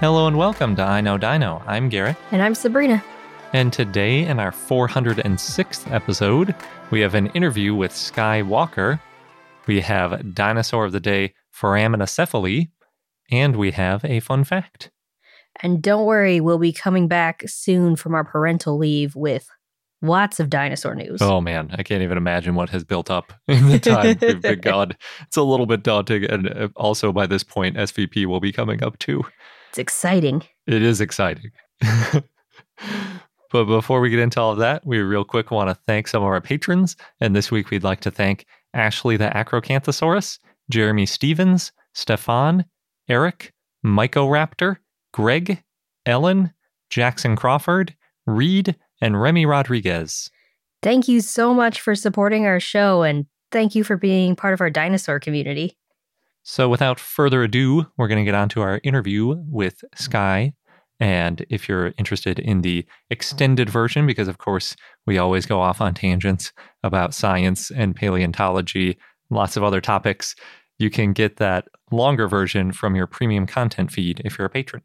Hello and welcome to I Know Dino. I'm Garrett. And I'm Sabrina. And today, in our 406th episode, we have an interview with Skye Walker. We have Dinosaur of the Day Foraminacephale, and we have a fun fact. And don't worry, we'll be coming back soon from our parental leave with lots of dinosaur news. Oh man, I can't even imagine what has built up in the time we've been gone. It's a little bit daunting. And uh, also, by this point, SVP will be coming up too. It's exciting. It is exciting. but before we get into all of that, we real quick want to thank some of our patrons. And this week we'd like to thank Ashley the Acrocanthosaurus, Jeremy Stevens, Stefan, Eric, Microraptor, Greg, Ellen, Jackson Crawford, Reed, and Remy Rodriguez. Thank you so much for supporting our show and thank you for being part of our dinosaur community. So, without further ado, we're going to get on to our interview with Skye. And if you're interested in the extended version, because of course we always go off on tangents about science and paleontology, lots of other topics, you can get that longer version from your premium content feed if you're a patron.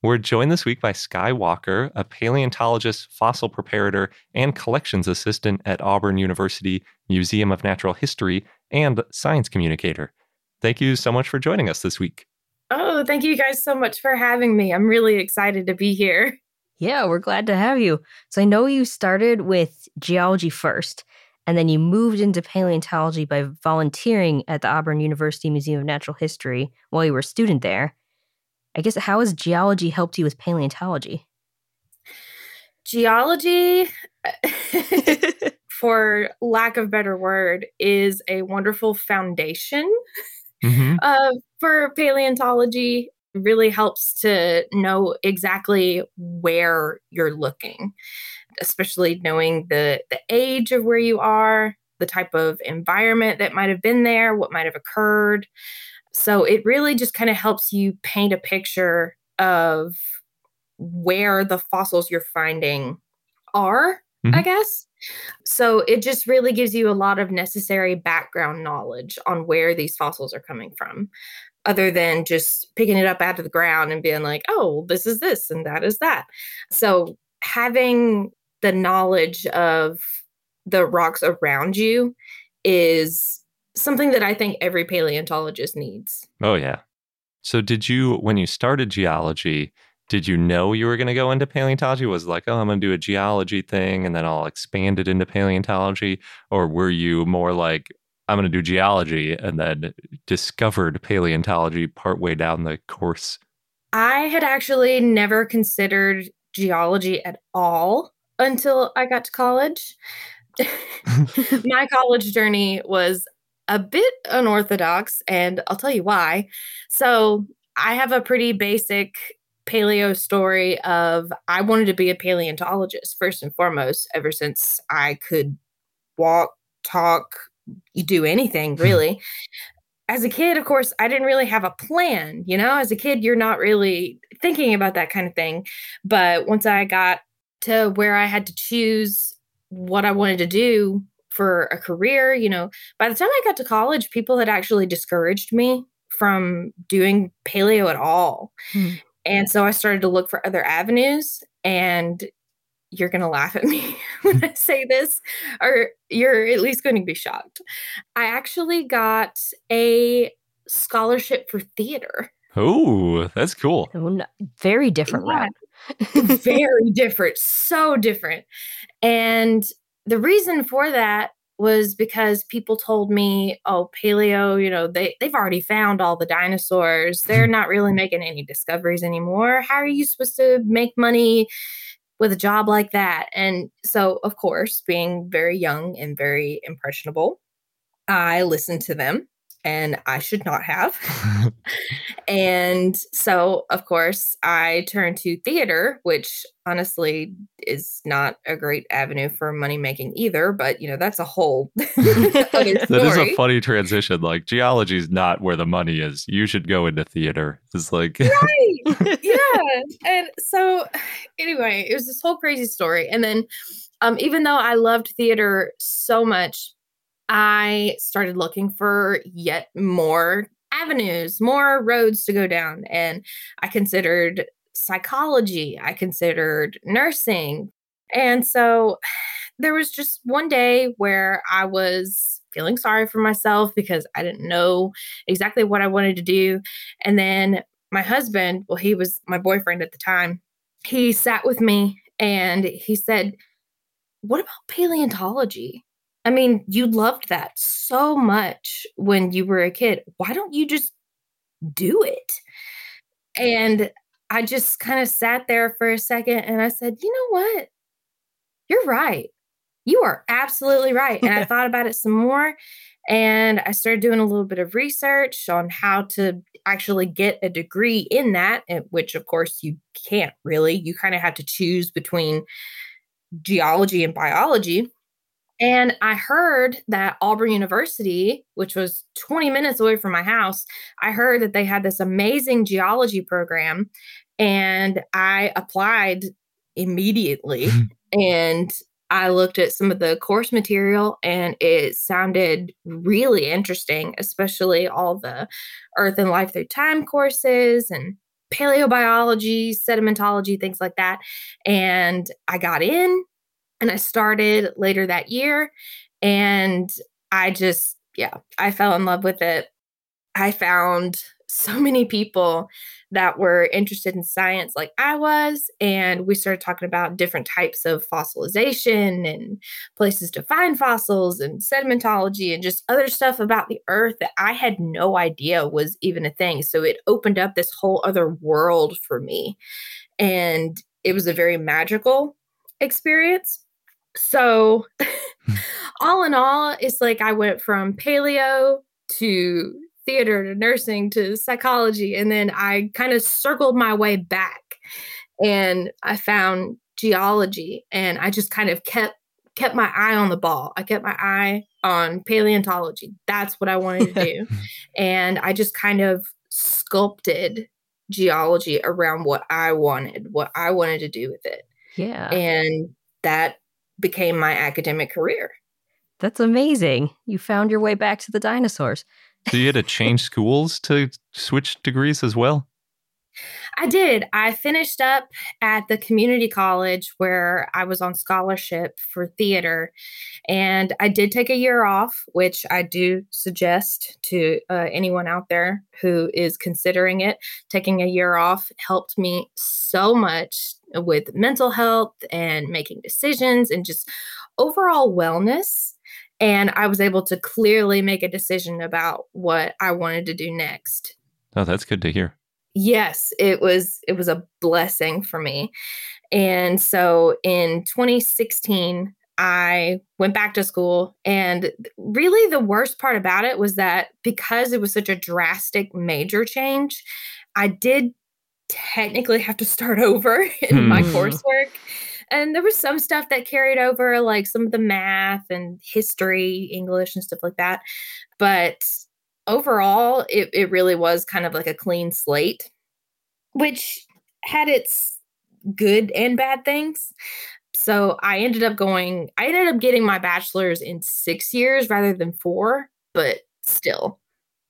We're joined this week by Skye Walker, a paleontologist, fossil preparator, and collections assistant at Auburn University Museum of Natural History and science communicator. Thank you so much for joining us this week. Oh, thank you guys so much for having me. I'm really excited to be here. Yeah, we're glad to have you. So I know you started with geology first, and then you moved into paleontology by volunteering at the Auburn University Museum of Natural History while you were a student there. I guess how has geology helped you with paleontology? Geology, for lack of better word, is a wonderful foundation mm-hmm. uh, for paleontology. Really helps to know exactly where you're looking, especially knowing the the age of where you are, the type of environment that might have been there, what might have occurred. So it really just kind of helps you paint a picture of where the fossils you're finding are, mm-hmm. I guess. So it just really gives you a lot of necessary background knowledge on where these fossils are coming from, other than just picking it up out of the ground and being like, oh, this is this and that is that. So having the knowledge of the rocks around you is something that I think every paleontologist needs. Oh, yeah. So, did you, when you started geology, did you know you were going to go into paleontology? Was like, oh, I'm going to do a geology thing and then I'll expand it into paleontology? Or were you more like, I'm going to do geology and then discovered paleontology partway down the course? I had actually never considered geology at all until I got to college. My college journey was a bit unorthodox, and I'll tell you why. So, I have a pretty basic paleo story of I wanted to be a paleontologist first and foremost, ever since I could walk, talk, do anything hmm. really. As a kid, of course, I didn't really have a plan. You know, as a kid, you're not really thinking about that kind of thing. But once I got to where I had to choose what I wanted to do for a career, you know, by the time I got to college, people had actually discouraged me from doing paleo at all. Hmm. And so I started to look for other avenues. And you're going to laugh at me when I say this, or you're at least going to be shocked. I actually got a scholarship for theater Oh, that's cool. Oh, Very different Yeah. route. very different, so different. And the reason for that was because people told me, oh, paleo, you know, they, they've already found all the dinosaurs. They're hmm. not really making any discoveries anymore. How are you supposed to make money with a job like that? And so, of course, being very young and very impressionable, I listened to them and I should not have. And so, of course, I turned to theater, which honestly is not a great avenue for money making either. But you know, that's a whole That is a funny transition. Like geology is not where the money is. You should go into theater. It's like right. yeah. And so, anyway, it was this whole crazy story. And then, um, even though I loved theater so much, I started looking for yet more avenues, more roads to go down. And I considered psychology, I considered nursing. And so there was just one day where I was feeling sorry for myself because I didn't know exactly what I wanted to do. And then my husband, well, he was my boyfriend at the time, he sat with me and he said, What about paleontology? I mean, you loved that so much when you were a kid. Why don't you just do it? And I just kind of sat there for a second and I said, You know what? You're right. You are absolutely right. And I thought about it some more and I started doing a little bit of research on how to actually get a degree in that, which of course you can't really. You kind of have to choose between geology and biology. And I heard that Auburn University, which was 20 minutes away from my house, I heard that they had this amazing geology program. And I applied immediately. and I looked at some of the course material and it sounded really interesting, especially all the Earth and Life Through Time courses and paleobiology, sedimentology, things like that. And I got in and I started later that year. And I just, yeah, I fell in love with it. I found so many people that were interested in science like I was. And we started talking about different types of fossilization and places to find fossils and sedimentology and just other stuff about the earth that I had no idea was even a thing. So it opened up this whole other world for me. And it was a very magical experience. So, hmm. all in all, it's like I went from paleo to theater to nursing to psychology. And then I kind of circled my way back and I found geology and I just kind of kept kept my eye on the ball. I kept my eye on paleontology. That's what I wanted to do. and I just kind of sculpted geology around what I wanted, what I wanted to do with it. Yeah. And that became my academic career. That's amazing. You found your way back to the dinosaurs. so you had to change schools to switch degrees as well? I did. I finished up at the community college where I was on scholarship for theater. And I did take a year off, which I do suggest to uh, anyone out there who is considering it. Taking a year off helped me so much with mental health and making decisions and just overall wellness. And I was able to clearly make a decision about what I wanted to do next. Oh, that's good to hear. Yes it was it was a blessing for me. And so in 2016 i went back to school and really the worst part about it was that because it was such a drastic major change i did technically have to start over in my Hmm. coursework. And there was some stuff that carried over like some of the math and history english and stuff like that. But overall it, it really was kind of like a clean slate. Which had its good and bad things. So i ended up going i ended up getting my bachelor's in six years rather than four but still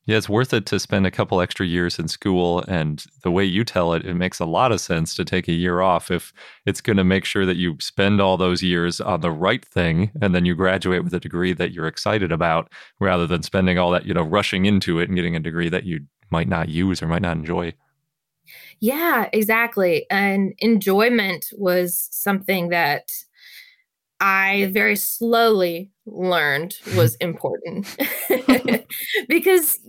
Yeah, it's worth it to spend a couple extra years in school. And the way you tell it, it makes a lot of sense to take a year off if it's going to make sure that you spend all those years on the right thing and then you graduate with a degree that you're excited about rather than spending all that, you know, rushing into it and getting a degree that you might not use or might not enjoy. Yeah, exactly. And enjoyment was something that I very slowly learned was important because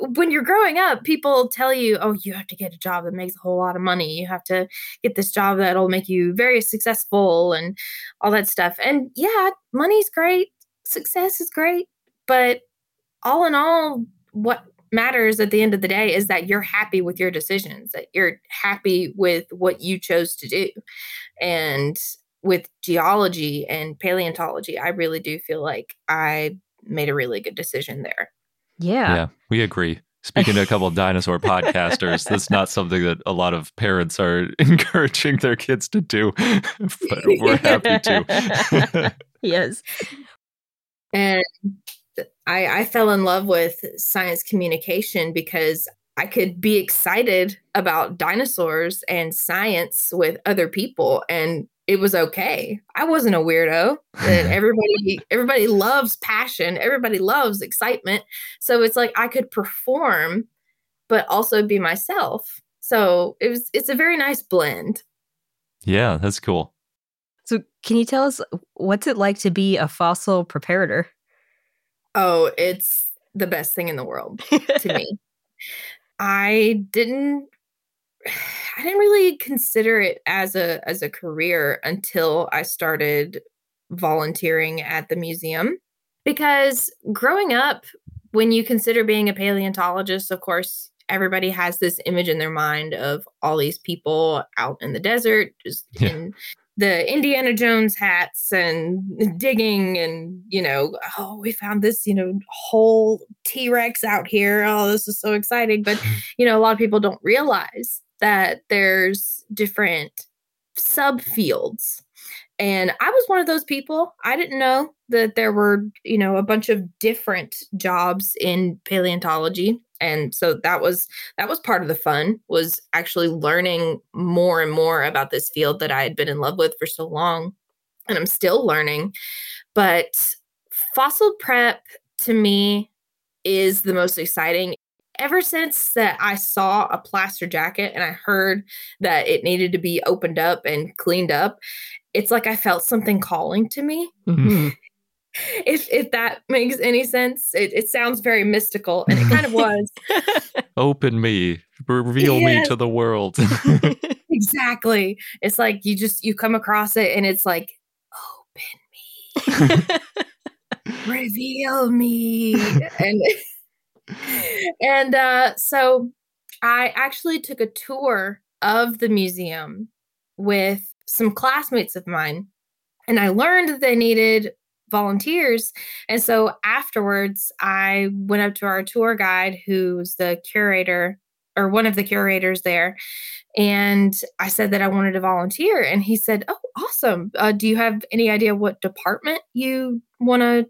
when you're growing up, people tell you, oh, you have to get a job that makes a whole lot of money. You have to get this job that'll make you very successful and all that stuff. And yeah, money's great, success is great. But all in all, what matters at the end of the day is that you're happy with your decisions, that you're happy with what you chose to do. And with geology and paleontology, I really do feel like I made a really good decision there. Yeah. Yeah, we agree. Speaking to a couple of dinosaur podcasters, that's not something that a lot of parents are encouraging their kids to do, but we're happy to. yes. And I, I fell in love with science communication because I could be excited about dinosaurs and science with other people and it was okay. I wasn't a weirdo. That everybody everybody loves passion, everybody loves excitement. So it's like I could perform but also be myself. So it was it's a very nice blend. Yeah, that's cool. So can you tell us what's it like to be a fossil preparator? Oh, it's the best thing in the world to me. I didn't I didn't really consider it as a as a career until I started volunteering at the museum. Because growing up when you consider being a paleontologist of course everybody has this image in their mind of all these people out in the desert just yeah. in the Indiana Jones hats and digging and you know oh we found this you know whole T-Rex out here. Oh this is so exciting. But you know a lot of people don't realize that there's different subfields. And I was one of those people. I didn't know that there were, you know, a bunch of different jobs in paleontology. And so that was that was part of the fun was actually learning more and more about this field that I had been in love with for so long. And I'm still learning. But fossil prep to me is the most exciting ever since that I saw a plaster jacket and I heard that it needed to be opened up and cleaned up, it's like I felt something calling to me. Mm-hmm. if if that makes any sense, it, it sounds very mystical, and it kind of was. Open me, reveal yes. me to the world. exactly. It's like you just you come across it, and it's like, open me, reveal me, and and uh, so I actually took a tour of the museum with some classmates of mine, and I learned that they needed volunteers. And so afterwards, I went up to our tour guide, who's the curator or one of the curators there. And I said that I wanted to volunteer. And he said, Oh, awesome. Uh, do you have any idea what department you want to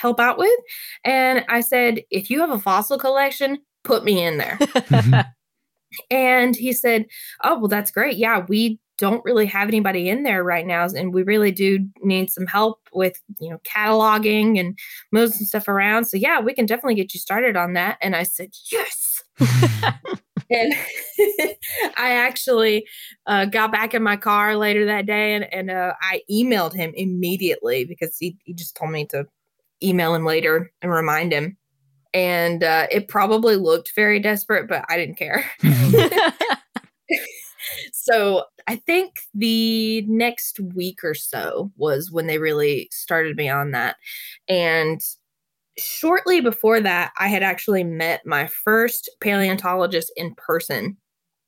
help out with? And I said, if you have a fossil collection, put me in there. and he said, oh, well, that's great. Yeah, we don't really have anybody in there right now. And we really do need some help with, you know, cataloging and moves and stuff around. So yeah, we can definitely get you started on that. And I said, yes. and I actually uh, got back in my car later that day and, and uh, I emailed him immediately because he, he just told me to email him later and remind him. And uh, it probably looked very desperate, but I didn't care. so I think the next week or so was when they really started me on that. And shortly before that, I had actually met my first paleontologist in person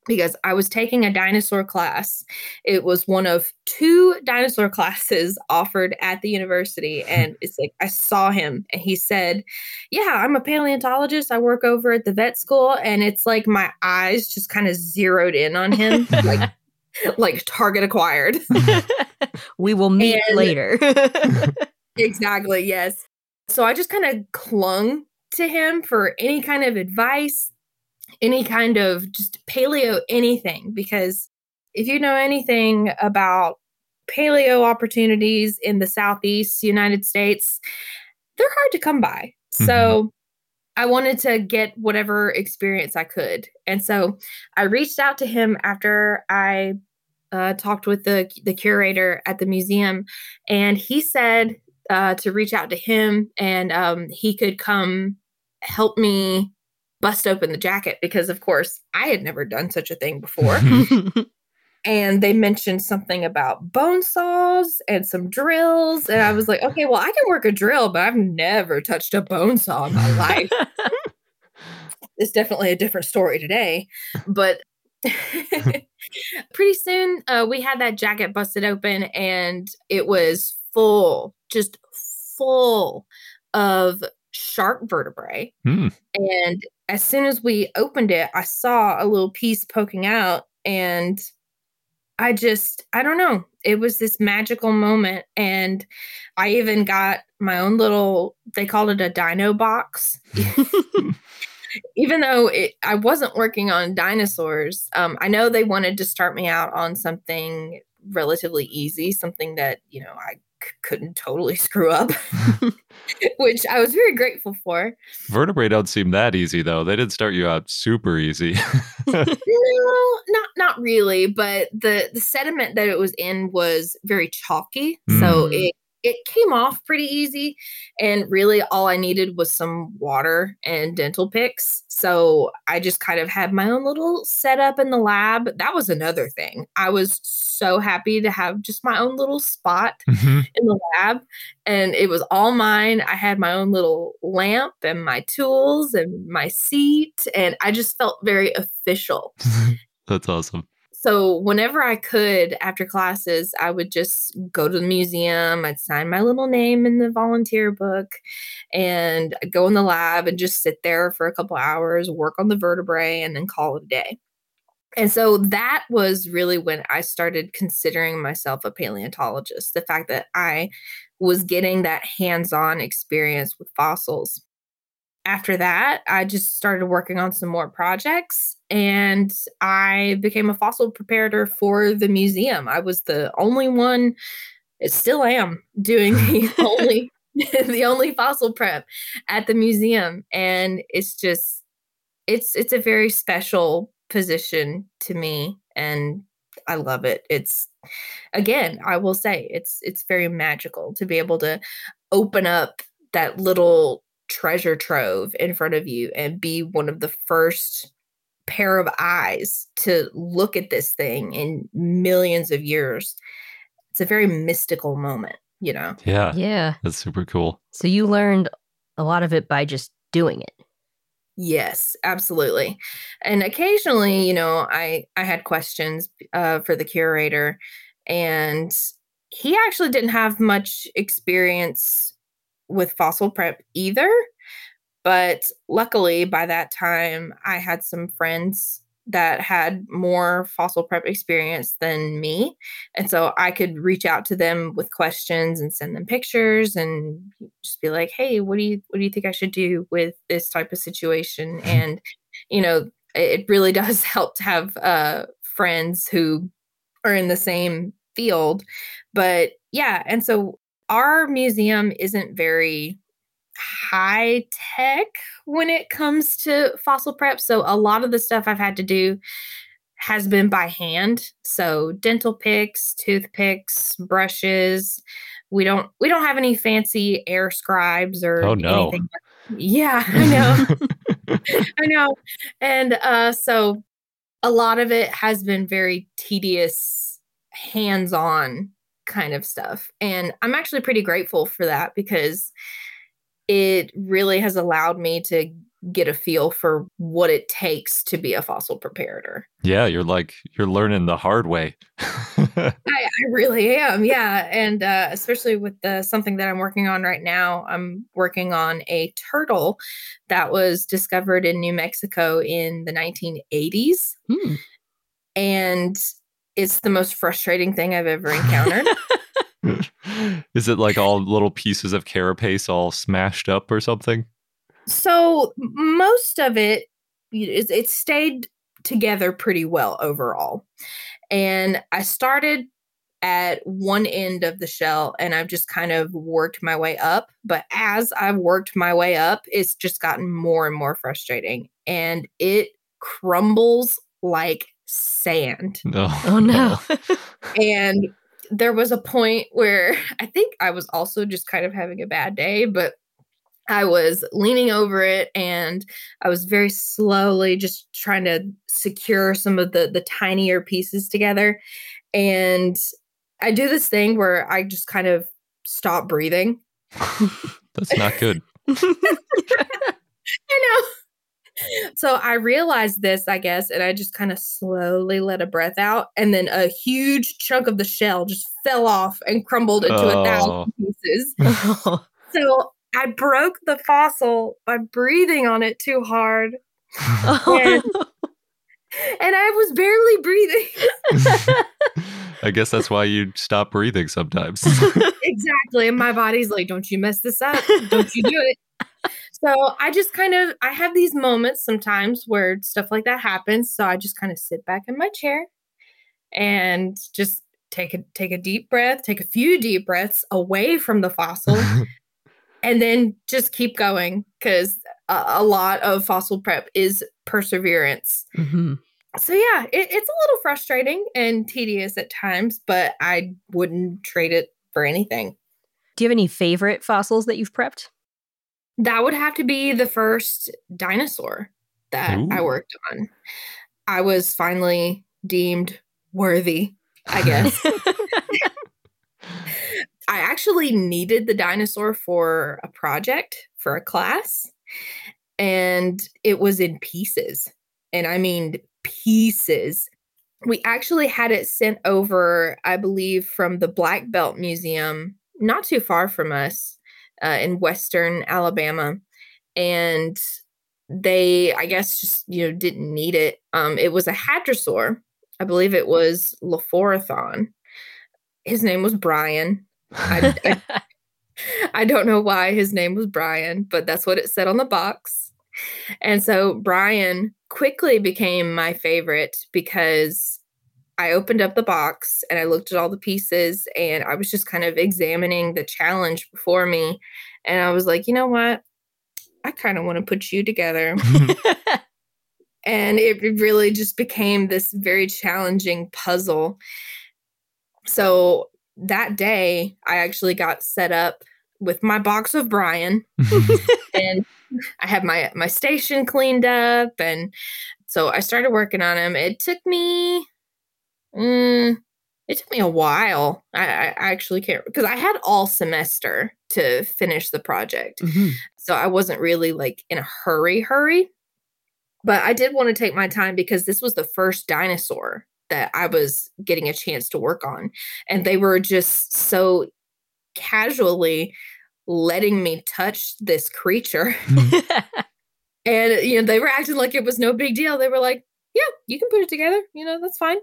because I was taking a dinosaur class. It was one of two dinosaur classes offered at the university. And it's like, I saw him and he said, Yeah, I'm a paleontologist. I work over at the vet school. And it's like my eyes just kind of zeroed in on him, like, like target acquired. we will meet and, later. exactly. Yes. So I just kind of clung to him for any kind of advice, any kind of just paleo anything because if you know anything about paleo opportunities in the southeast United States, they're hard to come by. Mm-hmm. So I wanted to get whatever experience I could. And so I reached out to him after I uh, talked with the the curator at the museum, and he said uh, to reach out to him and um, he could come help me bust open the jacket because, of course, I had never done such a thing before. and they mentioned something about bone saws and some drills. And I was like, okay, well, I can work a drill, but I've never touched a bone saw in my life. it's definitely a different story today. But pretty soon, uh, we had that jacket busted open and it was full, just full of shark vertebrae. Mm. And as soon as we opened it, I saw a little piece poking out and I just, I don't know. It was this magical moment. And I even got my own little, they called it a dino box. even though it, I wasn't working on dinosaurs, um, I know they wanted to start me out on something relatively easy, something that, you know, I couldn't totally screw up, which I was very grateful for. Vertebrae don't seem that easy though. They didn't start you out super easy. no, not not really, but the the sediment that it was in was very chalky, mm. so it it came off pretty easy and really all i needed was some water and dental picks so i just kind of had my own little setup in the lab. That was another thing. I was so happy to have just my own little spot mm-hmm. in the lab and it was all mine. I had my own little lamp and my tools and my seat and i just felt very official. That's awesome so whenever I could after classes, I would just go to the museum. I'd sign my little name in the volunteer book and go in the lab and just sit there for a couple hours, work on the vertebrae, and then call it a day. And so that was really when I started considering myself a paleontologist. The fact that I was getting that hands on experience with fossils after that, I just started working on some more projects and I became a fossil preparator for the museum. I was the only one, it still am, doing the only the only fossil prep at the museum and it's just it's it's a very special position to me and I love it. It's again, I will say it's it's very magical to be able to open up that little treasure trove in front of you and be one of the first pair of eyes to look at this thing in millions of years. It's a very mystical moment, you know? Yeah. Yeah. That's super cool. So you learned a lot of it by just doing it. Yes, absolutely. And occasionally, you know, I I had questions uh, for the curator, and he actually didn't have much experience with fossil prep either. But luckily, by that time, I had some friends that had more fossil prep experience than me. And so I could reach out to them with questions and send them pictures and just be like, hey, what do you what do you think I should do with this type of situation? And, you know, it really does help to have uh, friends who are in the same field. But yeah, and so our museum isn't very high tech when it comes to fossil prep. So a lot of the stuff I've had to do has been by hand. So dental picks, toothpicks, brushes. We don't we don't have any fancy air scribes or oh no. anything. Yeah, I know. I know. And uh so a lot of it has been very tedious hands-on kind of stuff. And I'm actually pretty grateful for that because it really has allowed me to get a feel for what it takes to be a fossil preparator. Yeah, you're like you're learning the hard way. I, I, really am. Yeah, and uh, especially with the something that I'm working on right now, I'm working on a turtle that was discovered in New Mexico in the 1980s, hmm. and it's the most frustrating thing I've ever encountered. Is it like all little pieces of carapace all smashed up or something? So most of it, it, it stayed together pretty well overall. And I started at one end of the shell and I've just kind of worked my way up. But as I've worked my way up, it's just gotten more and more frustrating and it crumbles like sand. Oh, Oh no. And there was a point where I think I was also just kind of having a bad day, but I was leaning over it and I was very slowly just trying to secure some of the the tinier pieces together. And I do this thing where I just kind of stop breathing. That's not good. I know. So I realized this, I guess, and I just kind of slowly let a breath out, and then a huge chunk of the shell just fell off and crumbled into a Oh. thousand pieces. Oh. So I broke the fossil by breathing on it too hard, Oh. and I was barely breathing. I guess that's why you stop breathing sometimes. exactly. And my body's like, don't you mess this up. Don't you do it. So I just kind of I have these moments sometimes where stuff like that happens. So I just kind of sit back in my chair and just take a take a deep breath, take a few deep breaths away from the fossil, and then just keep going because a, a lot of fossil prep is perseverance. Mhm. So yeah, it, it's a little frustrating and tedious at times, but I wouldn't trade it for anything. Do you have any favorite fossils that you've prepped? That would have to be the first dinosaur that I worked on. I was finally deemed worthy, I guess. I actually needed the dinosaur for a project for a class, and it was in pieces. And I mean, pieces. We actually had it sent over, I believe, from the Black Belt Museum, not too far from us uh, in Western Alabama. And they, I guess, just, you know, didn't need it. Um, it was a hadrosaur. I believe it was Lophorhothon. His name was Brian. I, I, I don't know why his name was Brian, but that's what it said on the box. And so Brian quickly became my favorite because I opened up the box and I looked at all the pieces and I was just kind of examining the challenge before me. And I was like, you know what? I kind of want to put you together. and it really just became this very challenging puzzle. So that day, I actually got set up with my box of Brian and I had my my station cleaned up and so I started working on him. It took me mm, it took me a while. I, I actually can't because I had all semester to finish the project. Mhm. So I wasn't really like in a hurry, hurry. But I did want to take my time because this was the first dinosaur that I was getting a chance to work on. And they were just so casually letting me touch this creature. And, you know, they were acting like it was no big deal. They were like, yeah, you can put it together. You know, that's fine.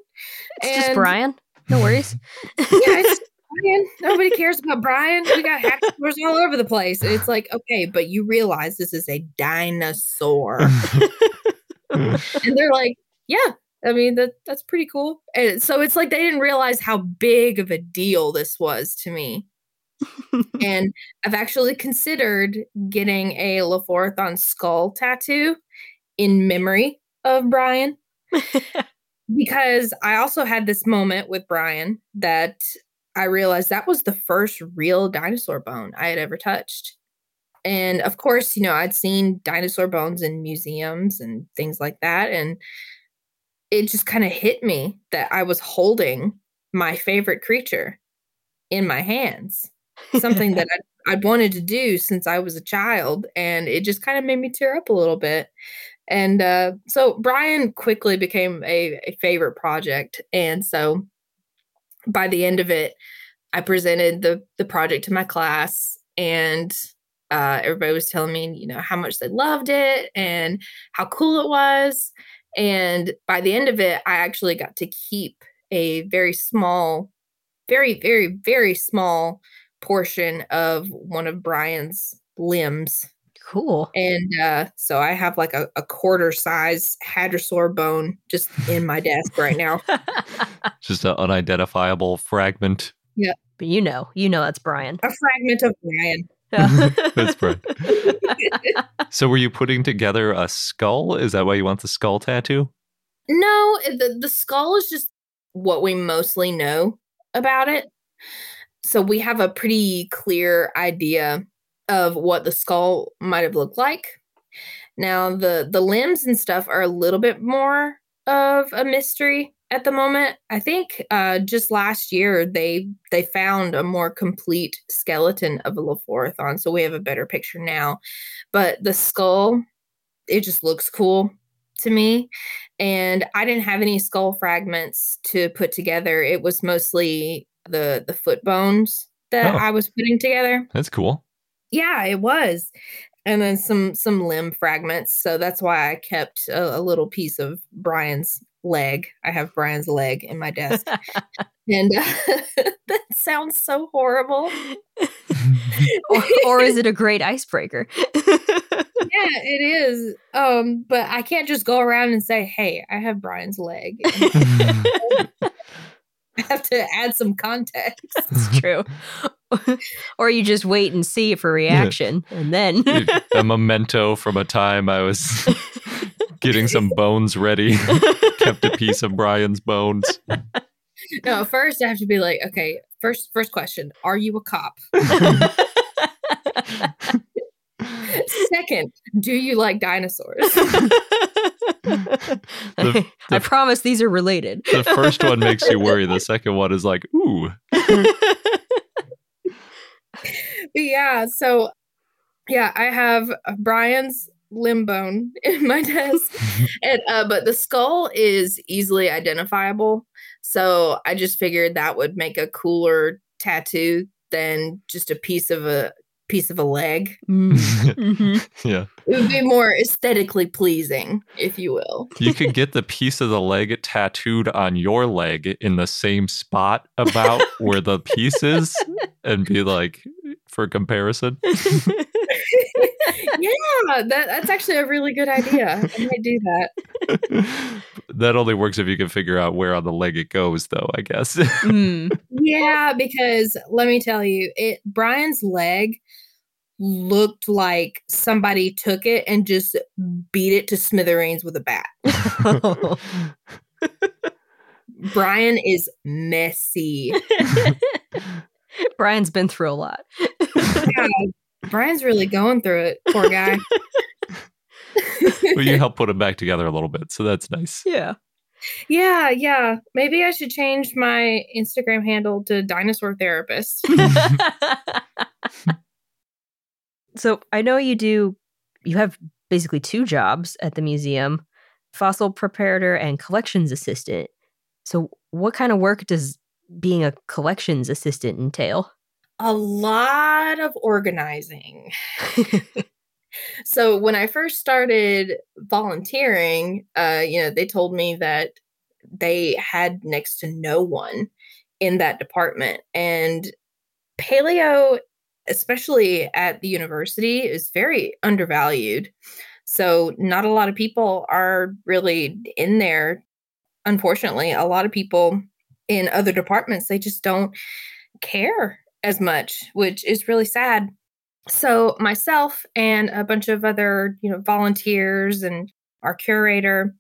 It's just Brian. No worries. yeah, it's Brian. Nobody cares about Brian. We got dinosaurs all over the place. And it's like, okay, but you realize this is a dinosaur. and they're like, yeah, I mean, that that's pretty cool. And so it's like they didn't realize how big of a deal this was to me. and I've actually considered getting a Lophorhothon skull tattoo in memory of Brian because I also had this moment with Brian that I realized that was the first real dinosaur bone I had ever touched. And of course, you know, I'd seen dinosaur bones in museums and things like that. And it just kind of hit me that I was holding my favorite creature in my hands, something that I'd, I'd wanted to do since I was a child. And it just kind of made me tear up a little bit. And uh, so Brian quickly became a, a favorite project. And so by the end of it, I presented the the project to my class, and uh, everybody was telling me, you know, how much they loved it and how cool it was. And by the end of it, I actually got to keep a very small, very, very, very small portion of one of Brian's limbs Cool. And uh, so I have like a, a quarter size hadrosaur bone just in my desk right now. Just an unidentifiable fragment. Yeah. But you know, you know that's Brian. A fragment of Brian. That's right. So, were you putting together a skull? Is that why you want the skull tattoo? No, the, the skull is just what we mostly know about it. So we have a pretty clear idea of what the skull might have looked like. Now the the limbs and stuff are a little bit more of a mystery at the moment. I think uh, just last year they they found a more complete skeleton of a Leviathan, so we have a better picture now. But the skull, it just looks cool to me, and I didn't have any skull fragments to put together. It was mostly the the foot bones that Oh. I was putting together. That's cool. Yeah, it was. And then some some limb fragments. So that's why I kept a, a little piece of Brian's leg. I have Brian's leg in my desk. and uh, that sounds so horrible. or, or is it a great icebreaker? Yeah, it is. Um, but I can't just go around and say, "Hey, I have Brian's leg." I have to add some context. It's true. or you just wait and see for reaction and then a memento from a time I was getting some bones ready. Kept a piece of Brian's bones. No, first I have to be like, okay, first first question, are you a cop? Second, do you like dinosaurs? The- I promise these are related. The first one makes you worry. The second one is like, ooh. yeah, so yeah, I have Brian's limb bone in my desk. and uh, but the skull is easily identifiable. So I just figured that would make a cooler tattoo than just a piece of a piece of a leg. Mm. Mhm. yeah. It would be more aesthetically pleasing, if you will. You could get the piece of the leg tattooed on your leg in the same spot about where the piece is and be like, for comparison. yeah, that, that's actually a really good idea. I might do that. that only works if you can figure out where on the leg it goes, though, I guess. Mm. Yeah, because let me tell you, it Brian's leg looked like somebody took it and just beat it to smithereens with a bat. Brian is messy. Brian's been through a lot. Yeah, Brian's really going through it, poor guy. well, you help put them back together a little bit, so that's nice. Yeah. yeah, yeah. Maybe I should change my Instagram handle to dinosaur therapist. so I know you do, you have basically two jobs at the museum fossil preparator and collections assistant. So, what kind of work does being a collections assistant entail? a lot of organizing. so when I first started volunteering, uh, you know, they told me that they had next to no one in that department. And paleo, especially at the university, is very undervalued. So not a lot of people are really in there. Unfortunately, a lot of people in other departments, they just don't care as much, which is really sad. So myself and a bunch of other, you know, volunteers and our curator,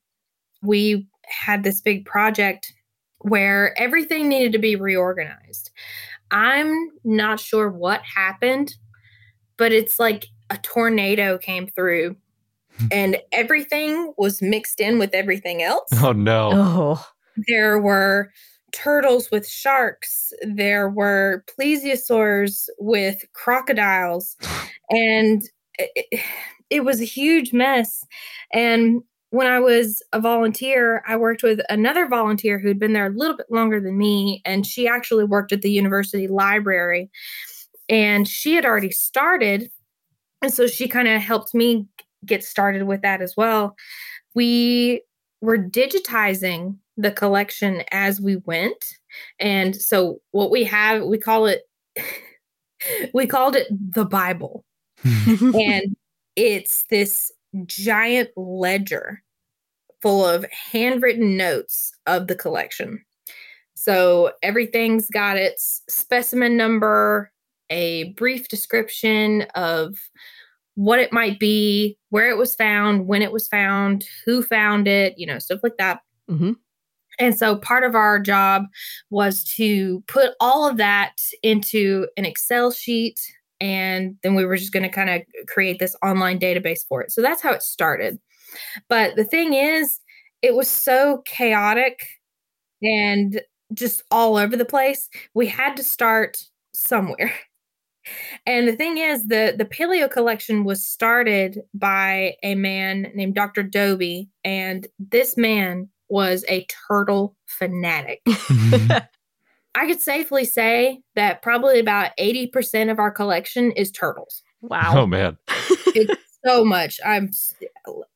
we had this big project where everything needed to be reorganized. I'm not sure what happened, but it's like a tornado came through and everything was mixed in with everything else. Oh, no. Oh, There were turtles with sharks. There were plesiosaurs with crocodiles. And it, it was a huge mess. And when I was a volunteer, I worked with another volunteer who'd been there a little bit longer than me. And she actually worked at the university library. And she had already started. And so she kind of helped me get started with that as well. We were digitizing the collection as we went. And so what we have, we call it we called it the Bible. and it's this giant ledger full of handwritten notes of the collection. So everything's got its specimen number, a brief description of what it might be, where it was found, when it was found, who found it, you know, stuff like that. Mm-hmm. And so part of our job was to put all of that into an Excel sheet. And then we were just going to kind of create this online database for it. So that's how it started. But the thing is, it was so chaotic and just all over the place. We had to start somewhere. And the thing is, the the paleo collection was started by a man named Dr. Doby, and this man was a turtle fanatic. I could safely say that probably about 80% of our collection is turtles. wow. Oh man. It's so much. I'm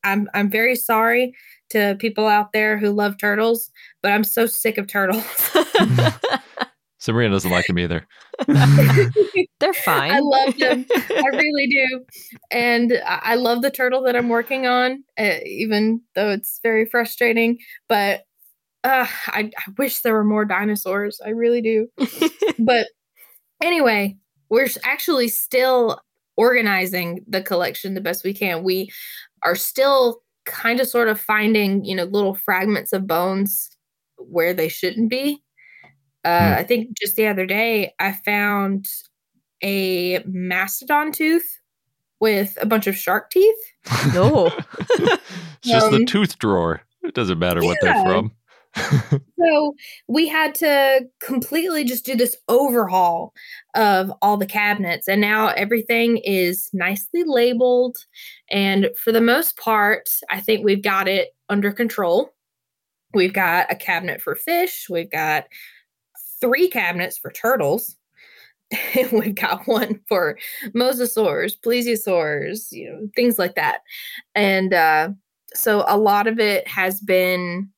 I'm I'm very sorry to people out there who love turtles, but I'm so sick of turtles. Sabrina doesn't like them either. They're fine. I love them. I really do. And I I love the turtle that I'm working on, uh, even though it's very frustrating. But uh, I, I wish there were more dinosaurs. I really do. but anyway, we're actually still organizing the collection the best we can. We are still kind of sort of finding, you know, little fragments of bones where they shouldn't be. Uh, Hmm. I think just the other day I found a mastodon tooth with a bunch of shark teeth. No. it's just the Um, tooth drawer. It doesn't matter what they're from. So we had to completely just do this overhaul of all the cabinets. And now everything is nicely labeled. And for the most part, I think we've got it under control. We've got a cabinet for fish, we've got three cabinets for turtles. And we've got one for mosasaurs, plesiosaurs, you know, things like that. And uh, so a lot of it has been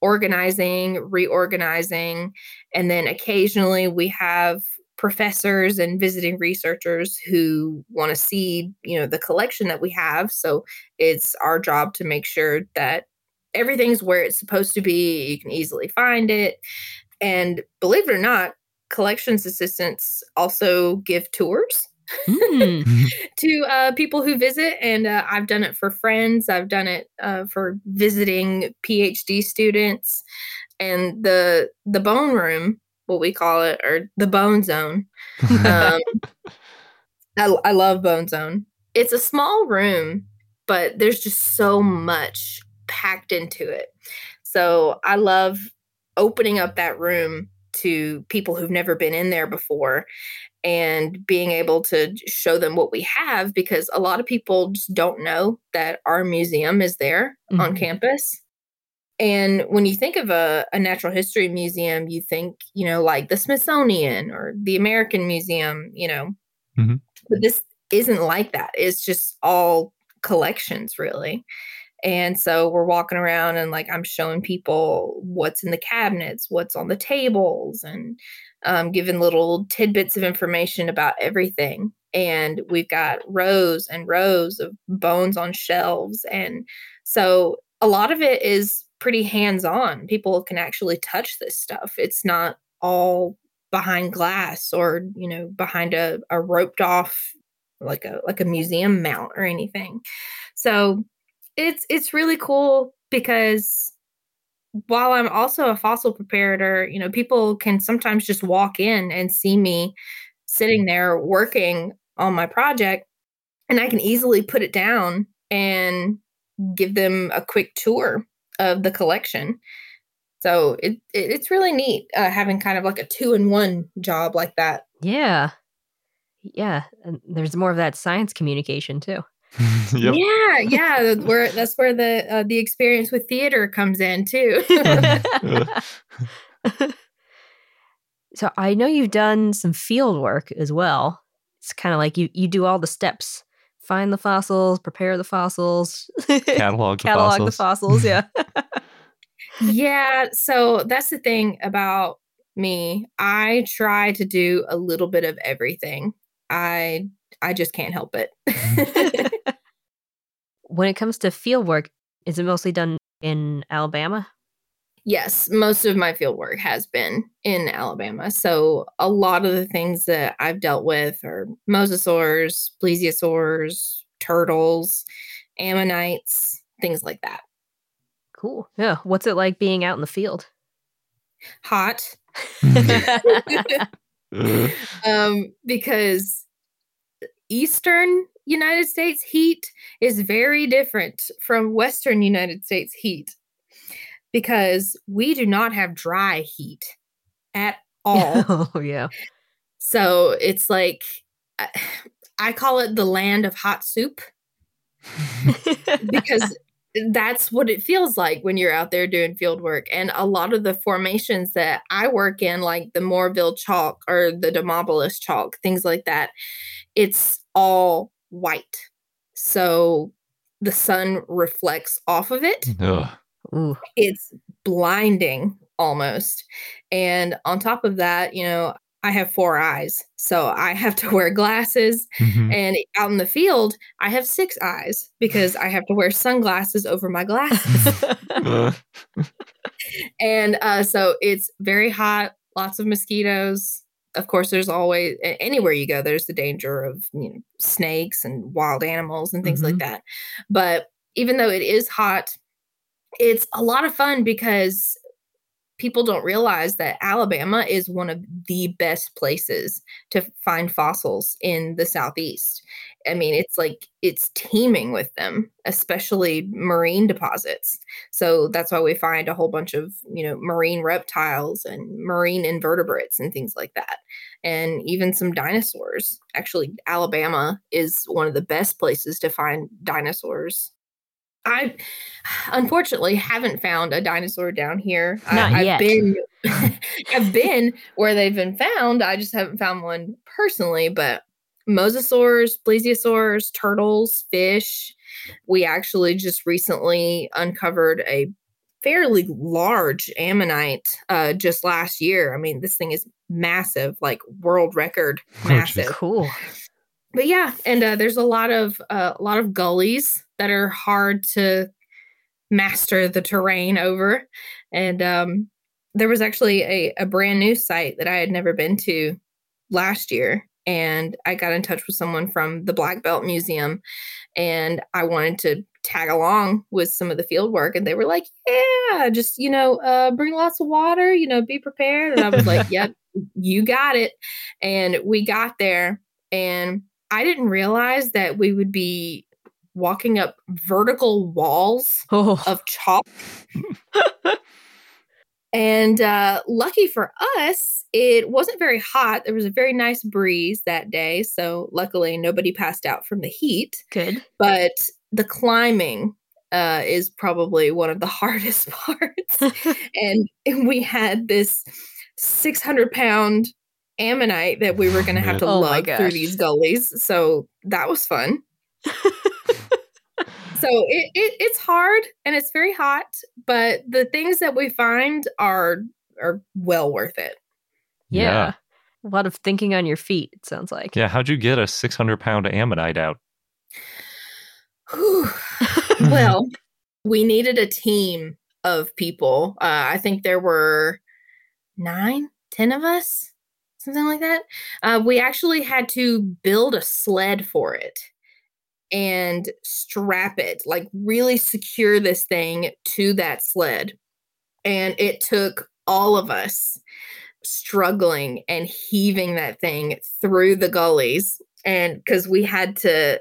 organizing, reorganizing, and then occasionally we have professors and visiting researchers who want to see, you know, the collection that we have. So it's our job to make sure that everything's where it's supposed to be. You can easily find it. And believe it or not, collections assistants also give tours Hmm. to uh, people who visit, and uh, I've done it for friends. I've done it uh, for visiting PhD students, and the the bone room, what we call it, or the bone zone. Um, I, I love Bone Zone. It's a small room, but there's just so much packed into it. So I love opening up that room to people who've never been in there before and being able to show them what we have because a lot of people just don't know that our museum is there on Mhm. campus. And when you think of a, a natural history museum, you think, you know, like the Smithsonian or the American Museum, you know. Mhm. But this isn't like that. It's just all collections, really. And so we're walking around and like I'm showing people what's in the cabinets, what's on the tables, and um, giving little tidbits of information about everything. And we've got rows and rows of bones on shelves. And so a lot of it is pretty hands on. People can actually touch this stuff. It's not all behind glass or, you know, behind a, a roped off like a like a museum mount or anything. So it's it's really cool because while I'm also a fossil preparator, you know, people can sometimes just walk in and see me sitting there working on my project and I can easily put it down and give them a quick tour of the collection. So it, it it's really neat uh, having kind of like a two in one job like that. Yeah. Yeah. And there's more of that science communication too. yep. Yeah, yeah, where that's where the uh, the experience with theater comes in too. so I know you've done some field work as well. It's kind of like you you do all the steps. Find the fossils, prepare the fossils, Catalog the catalog fossils. the fossils, yeah. yeah, so that's the thing about me. I try to do a little bit of everything. I I just can't help it. when it comes to field work, is it mostly done in Alabama? Yes, most of my field work has been in Alabama. So a lot of the things that I've dealt with are mosasaurs, plesiosaurs, turtles, ammonites, things like that. Cool. Yeah. What's it like being out in the field? Hot. um, because Eastern United States heat is very different from Western United States heat because we do not have dry heat at oh, all. oh, yeah. So it's like, I, I call it the land of hot soup because that's what it feels like when you're out there doing field work. And a lot of the formations that I work in, like the Mooreville chalk or the Demopolis chalk, things like that, it's all white. So the sun reflects off of it. Ugh. It's blinding almost. And on top of that, you know, I have four eyes. So I have to wear glasses. Mhm. And out in the field, I have six eyes because I have to wear sunglasses over my glasses. And uh, so it's very hot, lots of mosquitoes. Of course, there's always anywhere you go, there's the danger of you know, snakes and wild animals and things like mm-hmm. that. But even though it is hot, it's a lot of fun because people don't realize that Alabama is one of the best places to find fossils in the southeast. I mean, it's like it's teeming with them, especially marine deposits. So that's why we find a whole bunch of, you know, marine reptiles and marine invertebrates and things like that. And even some dinosaurs. Actually, Alabama is one of the best places to find dinosaurs. I unfortunately haven't found a dinosaur down here. Not I, I've yet. been I've been where they've been found. I just haven't found one personally, but mosasaurs, plesiosaurs, turtles, fish. We actually just recently uncovered a fairly large ammonite uh, just last year. I mean, this thing is massive, like world record massive Cool. but yeah, and uh, there's a lot of uh, a lot of gullies that are hard to master the terrain over, and um, there was actually a, a brand new site that I had never been to last year, and I got in touch with someone from the Black Belt Museum, and I wanted to tag along with some of the field work, and they were like, "Yeah, just you know, uh, bring lots of water, you know, be prepared," and I was like, "Yep, you got it," and we got there, and I didn't realize that we would be walking up vertical walls Oh, of chalk. and uh, lucky for us, it wasn't very hot. There was a very nice breeze that day. So, luckily, nobody passed out from the heat. good. But the climbing uh, is probably one of the hardest parts. and we had this 600 pound ammonite that we were going to have to Oh lug through these gullies. So that was fun. so it, it it's hard and it's very hot, but the things that we find are are well worth it. Yeah. Yeah. A lot of thinking on your feet, it sounds like. Yeah, how'd you get a 600 pound ammonite out? Well, we needed a team of people. Uh, I think there were nine, ten of us, something like that. Uh, we actually had to build a sled for it and strap it, like really secure this thing to that sled. And it took all of us struggling and heaving that thing through the gullies. And because we had to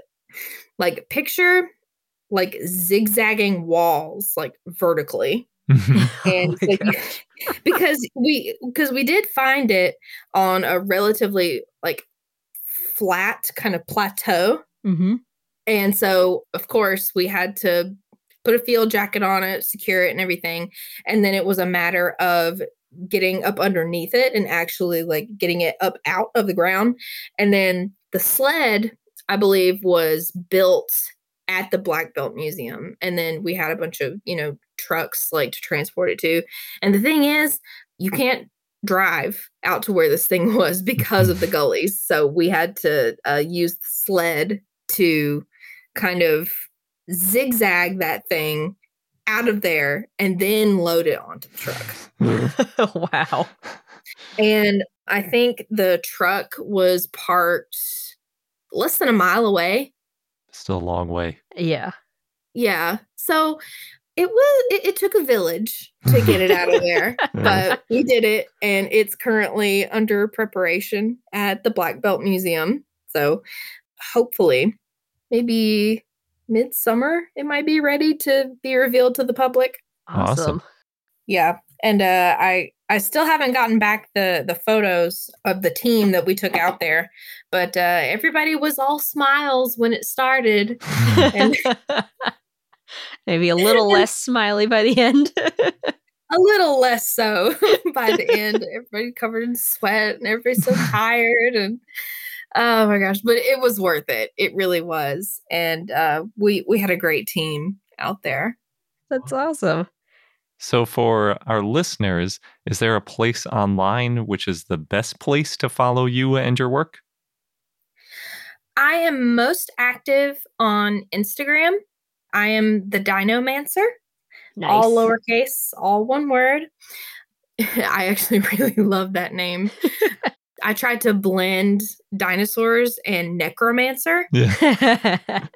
like picture like zigzagging walls like vertically and Oh like, because we because we did find it on a relatively like flat kind of plateau Mm-hmm. And so of course we had to put a field jacket on it secure it and everything. And then it was a matter of getting up underneath it and actually like getting it up out of the ground. And then the sled i believe was built at the black belt museum. And then we had a bunch of you know trucks like to transport it to. And the thing is you can't drive out to where this thing was because of the gullies. So we had to uh, use the sled to kind of zigzag that thing out of there and then load it onto the truck. wow. And I think the truck was parked less than a mile away. Still a long way. Yeah. Yeah. So it was it, it took a village to get it out of there, but we did it and it's currently under preparation at the Black Belt Museum. So hopefully maybe midsummer it might be ready to be revealed to the public. Awesome. Awesome. Yeah. And uh I I still haven't gotten back the the photos of the team that we took out there, but uh everybody was all smiles when it started. And- Maybe a little less smiley by the end. a little less so by the end. Everybody covered in sweat and everybody's so tired and oh my gosh, but it was worth it. It really was. And uh we we had a great team out there. That's awesome. So, for our listeners, is there a place online which is the best place to follow you and your work? I am most active on Instagram. I am the Dinomancer, Nice. all lowercase, all one word. I actually really love that name. I tried to blend dinosaurs and necromancer. Yeah.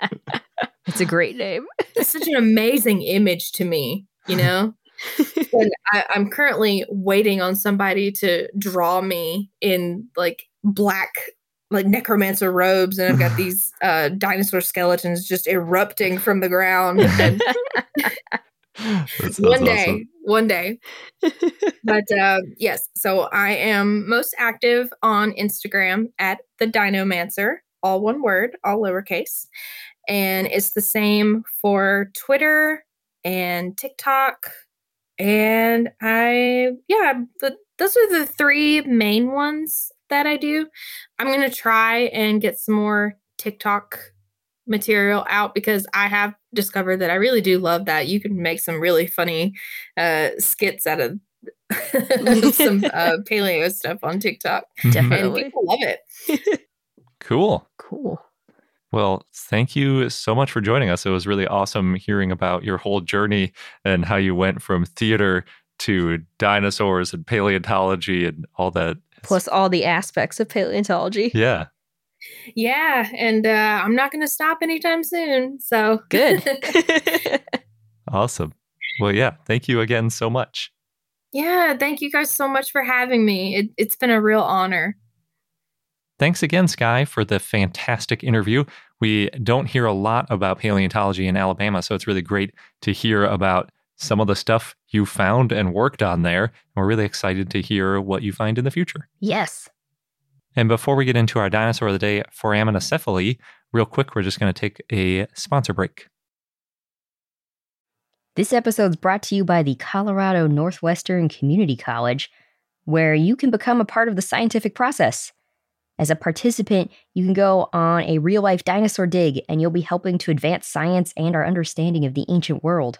it's a great name. It's such an amazing image to me, you know? and I, I'm currently waiting on somebody to draw me in like black, like necromancer robes, and I've got these uh, dinosaur skeletons just erupting from the ground. And That one day, awesome. one day. But uh, yes, so I am most active on Instagram at the Dinomancer, all one word, all lowercase, and it's the same for Twitter and TikTok. And I, yeah, the, those are the three main ones that I do. I'm gonna try and get some more TikTok material out because I have discovered that I really do love that. You can make some really funny uh, skits out of some uh, paleo stuff on TikTok, and Definitely. people love it. Cool. Cool. Well, thank you so much for joining us. It was really awesome hearing about your whole journey and how you went from theater to dinosaurs and paleontology and all that. Plus all the aspects of paleontology. Yeah. Yeah, and uh, I'm not going to stop anytime soon. So Good. Awesome. Well, yeah. Thank you again so much. yeah, thank you guys so much for having me. It, it's been a real honor. Thanks again, Skye, for the fantastic interview. We don't hear a lot about paleontology in Alabama, so it's really great to hear about some of the stuff you found and worked on there. And we're really excited to hear what you find in the future. yes. And before we get into our dinosaur of the day, Foraminacephale, real quick, we're just going to take a sponsor break. This episode is brought to you by the Colorado Northwestern Community College, where you can become a part of the scientific process. As a participant, you can go on a real life dinosaur dig and you'll be helping to advance science and our understanding of the ancient world.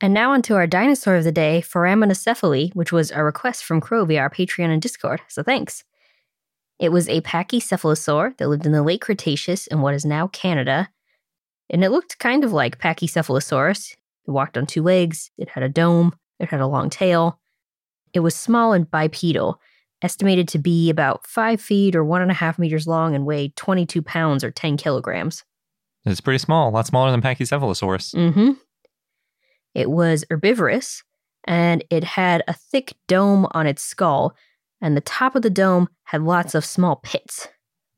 And now onto our dinosaur of the day, Foraminacephale, which was a request from Crow via our Patreon and Discord, so thanks. It was a pachycephalosaur that lived in the late Cretaceous in what is now Canada, and it looked kind of like Pachycephalosaurus. It walked on two legs, it had a dome, it had a long tail. It was small and bipedal, estimated to be about five feet or one and a half meters long and weighed 22 pounds or 10 kilograms. It's pretty small, a lot smaller than Pachycephalosaurus. Mm-hmm. It was herbivorous, and it had a thick dome on its skull, and the top of the dome had lots of small pits.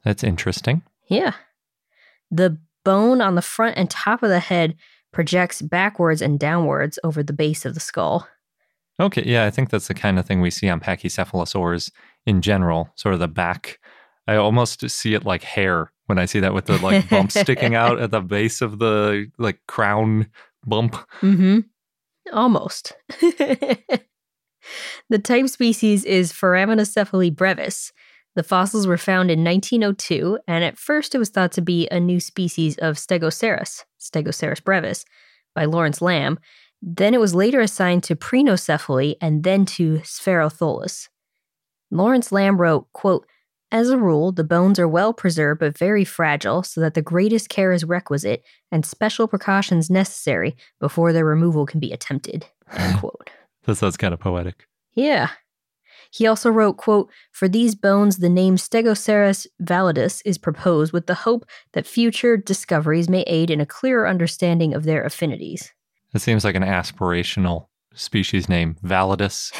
That's interesting. Yeah. The bone on the front and top of the head projects backwards and downwards over the base of the skull. Okay, yeah, I think that's the kind of thing we see on pachycephalosaurs in general, sort of the back. I almost see it like hair when I see that with the like bump sticking out at the base of the like crown bump. Mm-hmm. Almost. the type species is Foraminacephale brevis. The fossils were found in 1902, and at first it was thought to be a new species of Stegoceras, Stegoceras brevis, by Lawrence Lambe. Then it was later assigned to Prenocephale and then to Sphaerotholus. Lawrence Lambe wrote, quote, as a rule, the bones are well preserved but very fragile, so that the greatest care is requisite and special precautions necessary before their removal can be attempted. Quote. that sounds kind of poetic. Yeah. He also wrote, quote, For these bones, the name Stegoceras validus is proposed with the hope that future discoveries may aid in a clearer understanding of their affinities. It seems like an aspirational species name, Validus.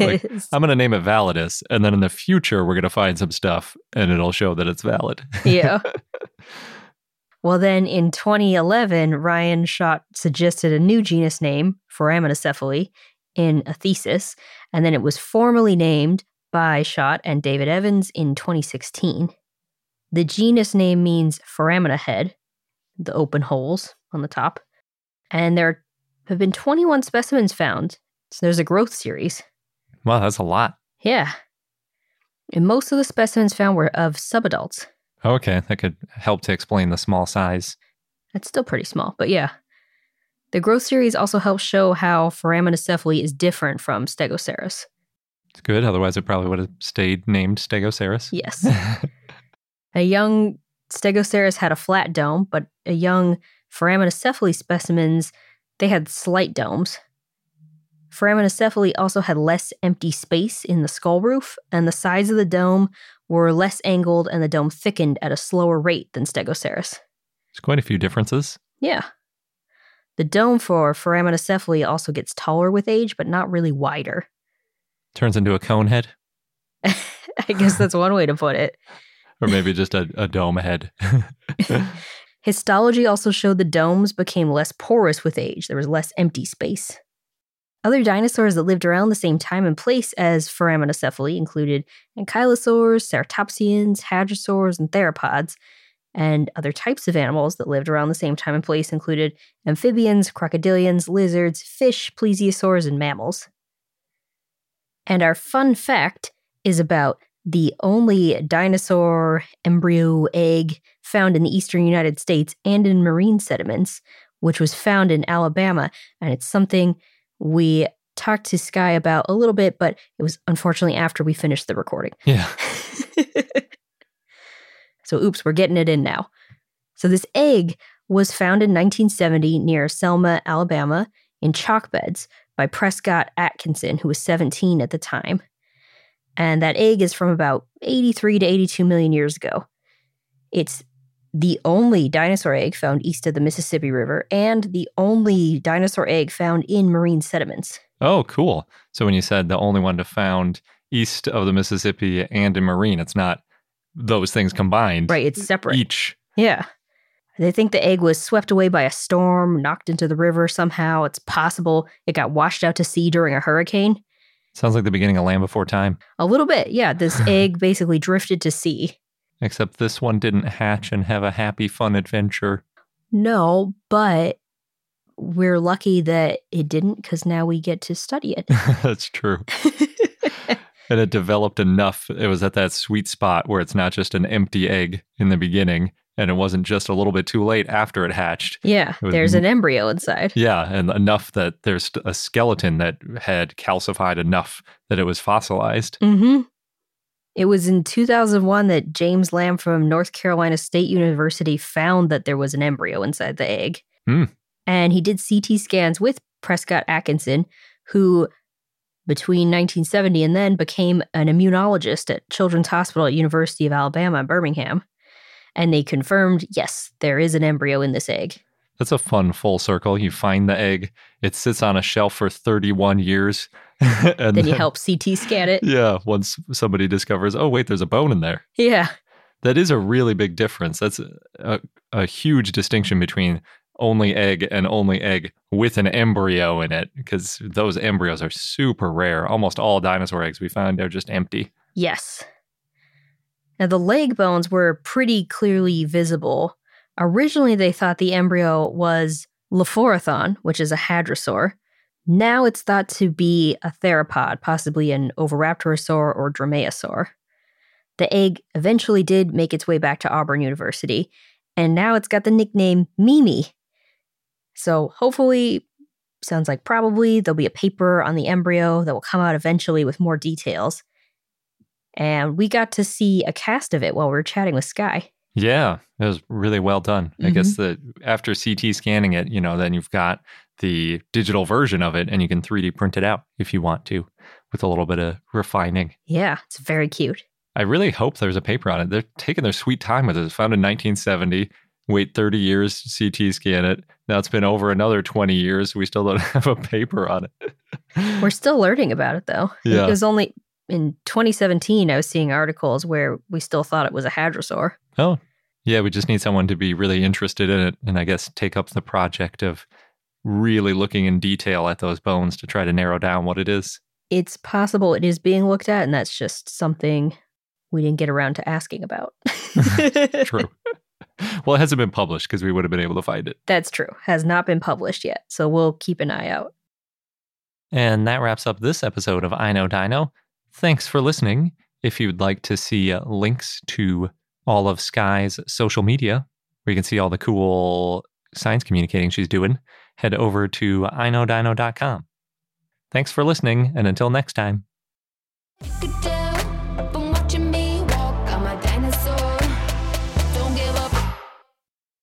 like, I'm going to name it Validus, and then in the future, we're going to find some stuff and it'll show that it's valid. yeah. Well, then in 2011, Ryan Schott suggested a new genus name, for Foraminacephale, in a thesis, and then it was formally named by Schott and David Evans in 2016. The genus name means foramina head, the open holes on the top, and there have been 21 specimens found. So there's a growth series. Wow, that's a lot. Yeah. And most of the specimens found were of subadults. Okay, that could help to explain the small size. That's still pretty small, but yeah. The growth series also helps show how foraminacephale is different from Stegoceras. It's good, otherwise it probably would have stayed named Stegoceras. Yes. a young Stegoceras had a flat dome, but a young foraminacephale specimens they had slight domes. Foraminacephale also had less empty space in the skull roof, and the sides of the dome were less angled and the dome thickened at a slower rate than Stegoceras. There's quite a few differences. Yeah. The dome for Foraminacephale also gets taller with age, but not really wider. Turns into a cone head? I guess that's one way to put it. or maybe just a, a dome head. Histology also showed the domes became less porous with age, there was less empty space. Other dinosaurs that lived around the same time and place as Foraminacephale included ankylosaurs, ceratopsians, hadrosaurs, and theropods. And other types of animals that lived around the same time and place included amphibians, crocodilians, lizards, fish, plesiosaurs, and mammals. And our fun fact is about the only dinosaur embryo egg found in the eastern United States and in marine sediments, which was found in Alabama. And it's something we talked to Skye about a little bit, but it was unfortunately after we finished the recording. Yeah. so, oops, we're getting it in now. So, this egg was found in 1970 near Selma, Alabama, in chalk beds by Prescott Atkinson, who was 17 at the time. And that egg is from about 83 to 82 million years ago. It's the only dinosaur egg found east of the Mississippi River and the only dinosaur egg found in marine sediments. Oh, cool. So when you said the only one to found east of the Mississippi and in Marine, it's not those things combined. Right, it's separate. Each. Yeah. They think the egg was swept away by a storm, knocked into the river somehow. It's possible it got washed out to sea during a hurricane. Sounds like the beginning of Land Before Time. A little bit, yeah. This egg basically drifted to sea. Except this one didn't hatch and have a happy, fun adventure. No, but we're lucky that it didn't because now we get to study it. That's true. and it developed enough. It was at that sweet spot where it's not just an empty egg in the beginning, and it wasn't just a little bit too late after it hatched. yeah, was there's m- an embryo inside. Yeah, and enough that there's a skeleton that had calcified enough that it was fossilized. Mm-hmm. It was in 2001 that James Lamb from North Carolina State University found that there was an embryo inside the egg. Hmm. And he did CT scans with Prescott Atkinson, who between 1970 and then became an immunologist at Children's Hospital at University of Alabama in Birmingham. And they confirmed, yes, there is an embryo in this egg. That's a fun full circle. You find the egg, it sits on a shelf for 31 years. and Then you help CT scan it. Yeah, once somebody discovers, oh, wait, there's a bone in there. Yeah. That is a really big difference. That's a, a huge distinction between only egg and only egg with an embryo in it, because those embryos are super rare. Almost all dinosaur eggs we find are just empty. Yes. Now, the leg bones were pretty clearly visible. Originally, they thought the embryo was Lophorhothon, which is a hadrosaur. Now it's thought to be a theropod, possibly an Oviraptorosaur or Dromaeosaur. The egg eventually did make its way back to Auburn University, and now it's got the nickname Mimi. So hopefully, sounds like probably, there'll be a paper on the embryo that will come out eventually with more details. And we got to see a cast of it while we were chatting with Skye. Yeah, it was really well done. I guess mm-hmm. that after CT scanning it, you know, then you've got the digital version of it and you can 3D print it out if you want to with a little bit of refining. Yeah, it's very cute. I really hope there's a paper on it. They're taking their sweet time with it. It was found in 1970. Wait 30 years, CT scan it. Now it's been over another 20 years. We still don't have a paper on it. We're still learning about it though. Yeah. It was only in 2017 I was seeing articles where we still thought it was a hadrosaur. Oh, yeah. We just need someone to be really interested in it and I guess take up the project of really looking in detail at those bones to try to narrow down what it is. It's possible it is being looked at, and that's just something we didn't get around to asking about. True. well, it hasn't been published because we would have been able to find it. That's true. Has not been published yet, so we'll keep an eye out. And that wraps up this episode of I Know Dino. Thanks for listening. If you'd like to see uh, links to all of Skye's social media, where you can see all the cool science communicating she's doing, head over to iknowdino.com. Thanks for listening, and until next time.